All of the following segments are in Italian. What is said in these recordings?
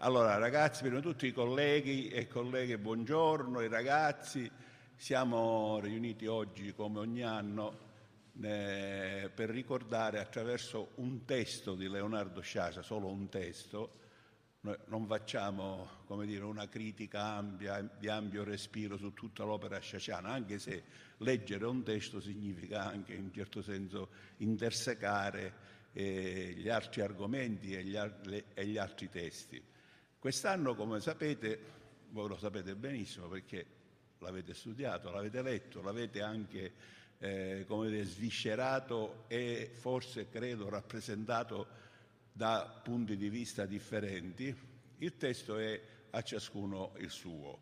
Allora, ragazzi, prima di tutto i colleghi e colleghe, buongiorno, i ragazzi. Siamo riuniti oggi, come ogni anno, eh, per ricordare attraverso un testo di Leonardo Sciascia, solo un testo, noi non facciamo dire, una critica ampia, di ampio respiro su tutta l'opera sciasciana, anche se leggere un testo significa anche in un certo senso intersecare eh, gli altri argomenti e gli, e gli altri testi. Quest'anno, come sapete, voi lo sapete benissimo perché l'avete studiato, l'avete letto, l'avete anche eh, come dire, sviscerato e forse credo rappresentato da punti di vista differenti, il testo è a ciascuno il suo.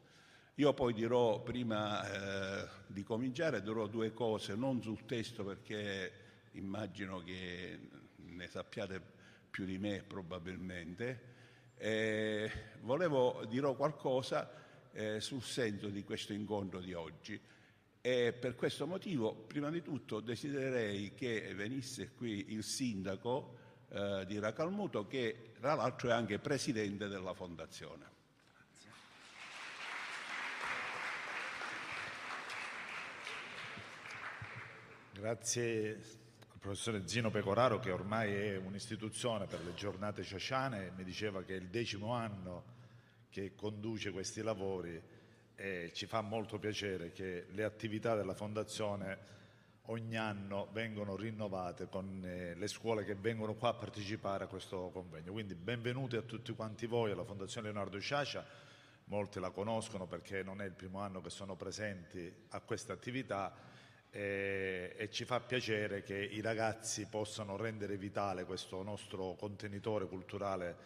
Io poi dirò, prima eh, di cominciare, dirò due cose, non sul testo perché immagino che ne sappiate più di me probabilmente, eh, volevo dire qualcosa eh, sul senso di questo incontro di oggi. E per questo motivo prima di tutto desidererei che venisse qui il sindaco eh, di Racalmuto che tra l'altro è anche presidente della fondazione. Grazie professore Zino Pecoraro che ormai è un'istituzione per le giornate ciociane mi diceva che è il decimo anno che conduce questi lavori e ci fa molto piacere che le attività della Fondazione ogni anno vengono rinnovate con eh, le scuole che vengono qua a partecipare a questo convegno. Quindi benvenuti a tutti quanti voi alla Fondazione Leonardo Sciascia, molti la conoscono perché non è il primo anno che sono presenti a questa attività e, e, ci fa piacere che i ragazzi possano rendere vitale questo nostro contenitore culturale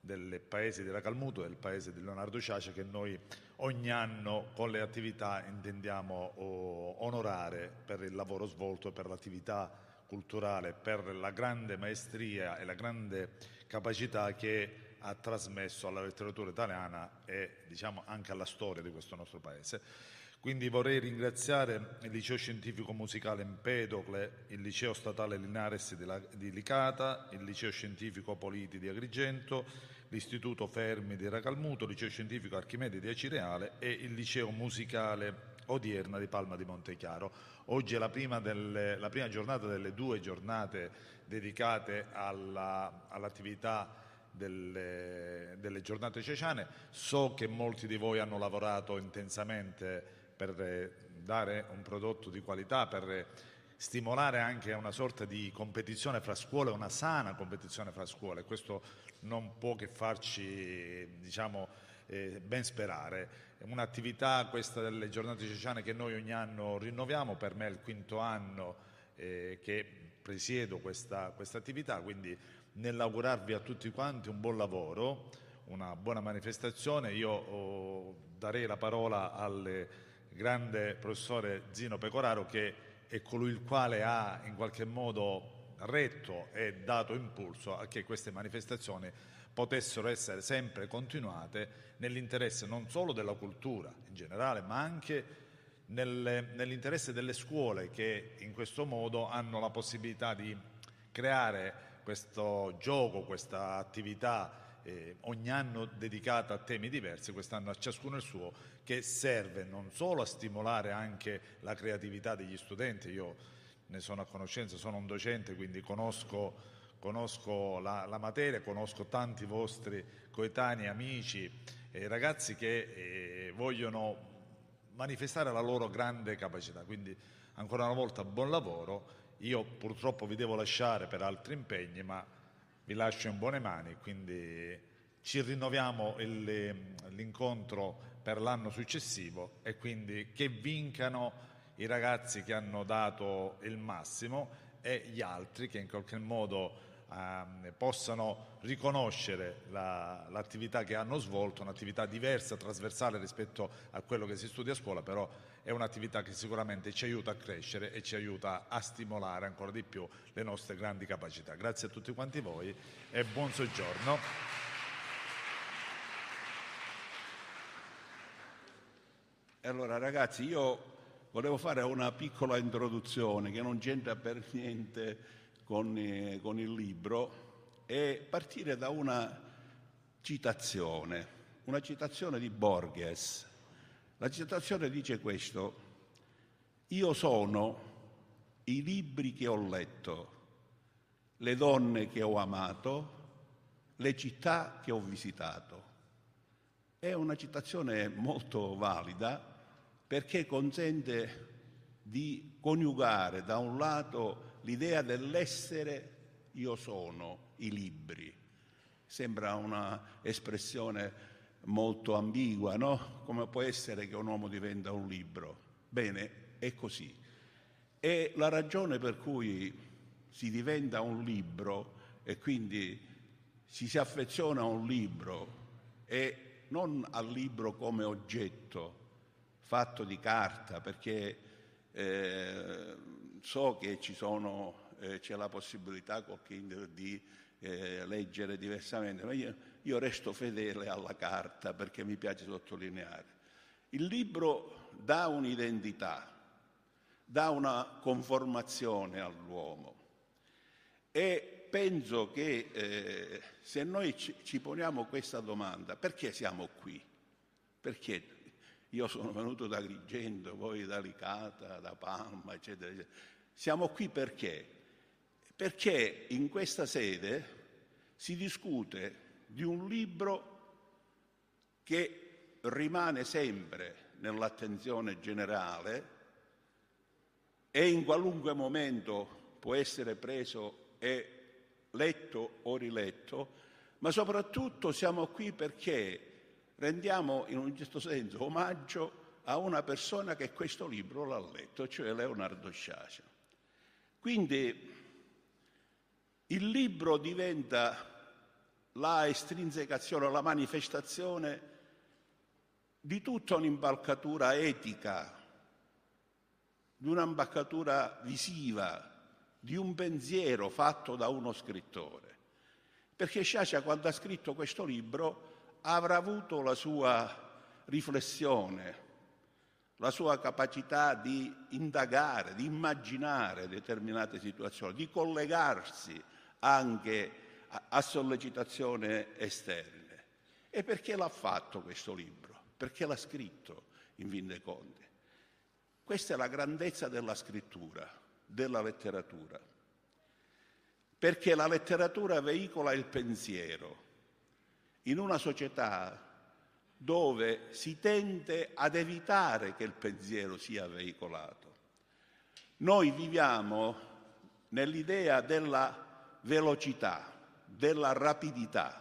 del paese di Racalmuto, del paese di Leonardo Ciacia che noi ogni anno con le attività intendiamo oh, onorare per il lavoro svolto e per l'attività culturale, per la grande maestria e la grande capacità che ha trasmesso alla letteratura italiana e diciamo anche alla storia di questo nostro paese. Quindi vorrei ringraziare il Liceo Scientifico Musicale Empedocle, il Liceo Statale Linares di Licata, il Liceo Scientifico Politi di Agrigento, l'Istituto Fermi di Racalmuto, il Liceo Scientifico Archimede di Acireale e il Liceo Musicale Odierna di Palma di Montechiaro. Oggi è la prima, delle, la prima giornata delle due giornate dedicate alla, all'attività delle, delle, giornate ceciane. So che molti di voi hanno lavorato intensamente per eh, dare un prodotto di qualità, per eh, stimolare anche una sorta di competizione fra scuole, una sana competizione fra scuole. Questo non può che farci, diciamo, eh, ben sperare. Un'attività questa delle giornate cecciane che noi ogni anno rinnoviamo, per me è il quinto anno eh, che presiedo questa, questa attività, quindi nell'augurarvi a tutti quanti un buon lavoro, una buona manifestazione, io oh, darei la parola alle grande professore Zino Pecoraro che è colui il quale ha in qualche modo retto e dato impulso a che queste manifestazioni potessero essere sempre continuate nell'interesse non solo della cultura in generale, ma anche nell'interesse delle scuole che in questo modo hanno la possibilità di creare questo gioco, questa attività eh, ogni anno dedicata a temi diversi, quest'anno a ciascuno il suo, che serve non solo a stimolare anche la creatività degli studenti, io ne sono a conoscenza, sono un docente, quindi conosco, conosco la, la, materia, conosco tanti vostri coetanei, amici, eh, ragazzi che eh, vogliono manifestare la loro grande capacità. Quindi ancora una volta buon lavoro. Io purtroppo vi devo lasciare per altri impegni, ma vi lascio in buone mani, quindi ci rinnoviamo l'incontro per l'anno successivo e quindi che vincano i ragazzi che hanno dato il massimo e gli altri che in qualche modo eh, possano riconoscere la, l'attività che hanno svolto, un'attività diversa, trasversale rispetto a quello che si studia a scuola, però è un'attività che sicuramente ci aiuta a crescere e ci aiuta a stimolare ancora di più le nostre grandi capacità. Grazie a tutti quanti voi e buon soggiorno. Allora ragazzi, io volevo fare una piccola introduzione che non c'entra per niente con, eh, con il libro e partire da una citazione, una citazione di Borges. La citazione dice questo, io sono i libri che ho letto, le donne che ho amato, le città che ho visitato. È una citazione molto valida perché consente di coniugare da un lato l'idea dell'essere io sono i libri. Sembra una espressione molto ambigua, no? Come può essere che un uomo diventa un libro? Bene, è così. E la ragione per cui si diventa un libro e quindi si si affeziona a un libro e non al libro come oggetto fatto di carta, perché eh, so che ci sono, eh, c'è la possibilità col Kindle di eh, leggere diversamente, ma io, io resto fedele alla carta perché mi piace sottolineare. Il libro dà un'identità, dà una conformazione all'uomo e penso che eh, se noi ci, ci, poniamo questa domanda, perché siamo qui? Perché io sono venuto da Agrigento, voi da Licata, da Palma, eccetera, eccetera. Siamo qui perché? Perché in questa sede si discute di un libro che rimane sempre nell'attenzione generale e in qualunque momento può essere preso e letto o riletto, ma soprattutto siamo qui perché rendiamo in un certo senso omaggio a una persona che questo libro l'ha letto, cioè Leonardo Sciascia. Quindi il libro diventa la estrinsecazione, la manifestazione di tutta un'impalcatura etica di un'imbaccatura visiva, di un pensiero fatto da uno scrittore. Perché Sciascia quando ha scritto questo libro avrà avuto la sua riflessione, la sua capacità di indagare, di immaginare determinate situazioni, di collegarsi anche a, sollecitazioni esterne. E perché l'ha fatto questo libro? Perché l'ha scritto, in fin dei conti. Questa è la grandezza della scrittura, della letteratura, perché la letteratura veicola il pensiero in una società dove si tende ad evitare che il pensiero sia veicolato. Noi viviamo nell'idea della velocità, della rapidità.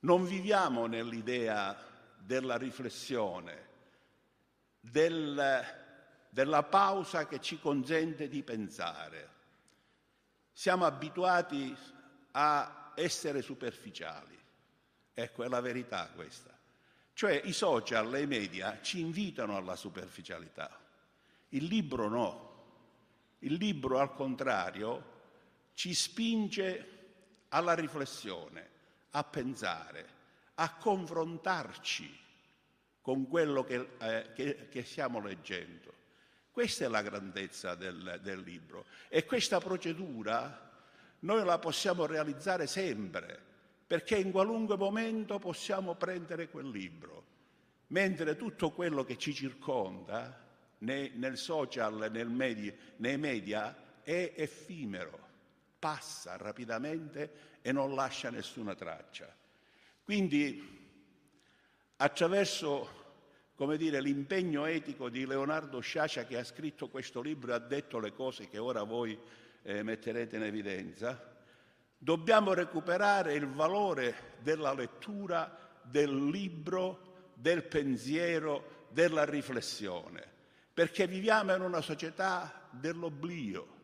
Non viviamo nell'idea della riflessione, del, della pausa che ci consente di pensare. Siamo abituati a essere superficiali. Ecco, è la verità questa. Cioè i social e i media ci invitano alla superficialità. Il libro no. Il libro, al contrario, ci spinge alla riflessione, a pensare, a confrontarci con quello che, eh, che, che stiamo leggendo. Questa è la grandezza del, del, libro e questa procedura noi la possiamo realizzare sempre, perché in qualunque momento possiamo prendere quel libro, mentre tutto quello che ci circonda nei, nel social, nel media, nei media è effimero, passa rapidamente e non lascia nessuna traccia. Quindi attraverso come dire, l'impegno etico di Leonardo Sciascia che ha scritto questo libro e ha detto le cose che ora voi eh, metterete in evidenza, dobbiamo recuperare il valore della lettura, del libro, del pensiero, della riflessione, perché viviamo in una società dell'oblio,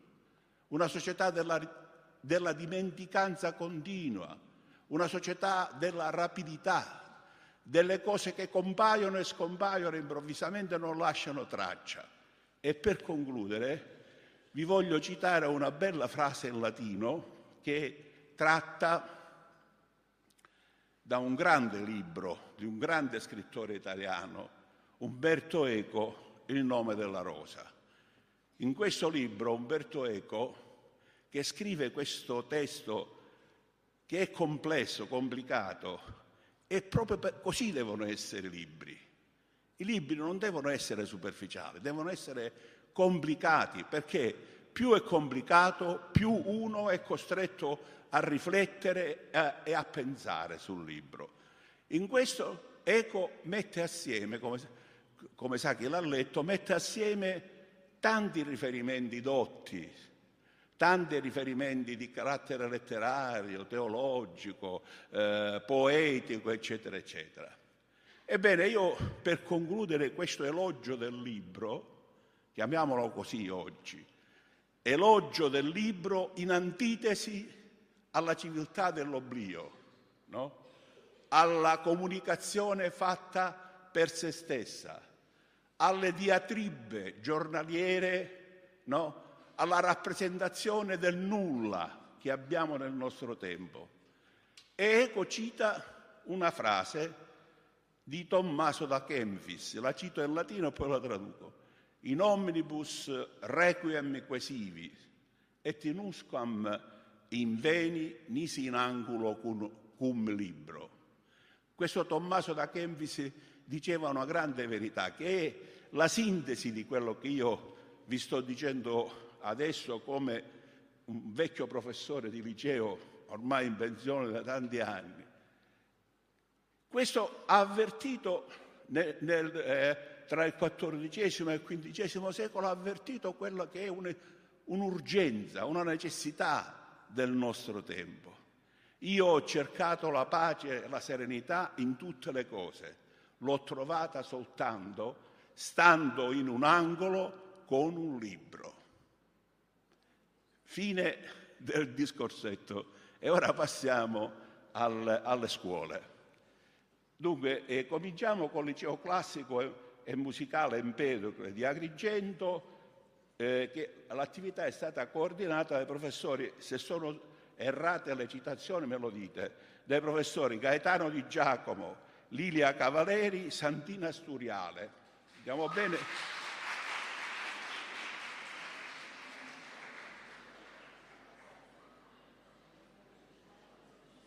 una società della, della dimenticanza continua, una società della rapidità, delle cose che compaiono e scompaiono improvvisamente e non lasciano traccia. E per concludere vi voglio citare una bella frase in latino che tratta da un grande libro di un grande scrittore italiano, Umberto Eco, Il nome della rosa. In questo libro Umberto Eco, che scrive questo testo che è complesso, complicato, e proprio per, così devono essere i libri. I libri non devono essere superficiali, devono essere complicati, perché più è complicato, più uno è costretto a riflettere eh, e a pensare sul libro. In questo Eco mette assieme, come, come sa chi l'ha letto, mette assieme tanti riferimenti dotti, tanti riferimenti di carattere letterario, teologico, eh, poetico, eccetera, eccetera. Ebbene, io per concludere questo elogio del libro, chiamiamolo così oggi, elogio del libro in antitesi alla civiltà dell'oblio, no? alla comunicazione fatta per se stessa, alle diatribe giornaliere no? Alla rappresentazione del nulla che abbiamo nel nostro tempo. E Eco cita una frase di Tommaso da Kempis, la cito in latino e poi la traduco. In omnibus requiem quesivi et in usquam in veni nisi in angulo cum, cum libro. Questo Tommaso da Kempis diceva una grande verità, che è la sintesi di quello che io vi sto dicendo adesso come un vecchio professore di liceo, ormai in pensione da tanti anni. Questo ha avvertito nel, nel, eh, tra il XIV e il XV secolo, ha avvertito quello che è un, un'urgenza, una necessità del nostro tempo. Io ho cercato la pace e la serenità in tutte le cose, l'ho trovata soltanto stando in un angolo con un libro. Fine del discorsetto. E ora passiamo al, alle scuole. Dunque, eh, cominciamo col liceo classico e, e musicale Empedocle di Agrigento, eh, che l'attività è stata coordinata dai professori, se sono errate le citazioni me lo dite, dai professori Gaetano Di Giacomo, Lilia Cavaleri, Santina Sturiale. Andiamo bene?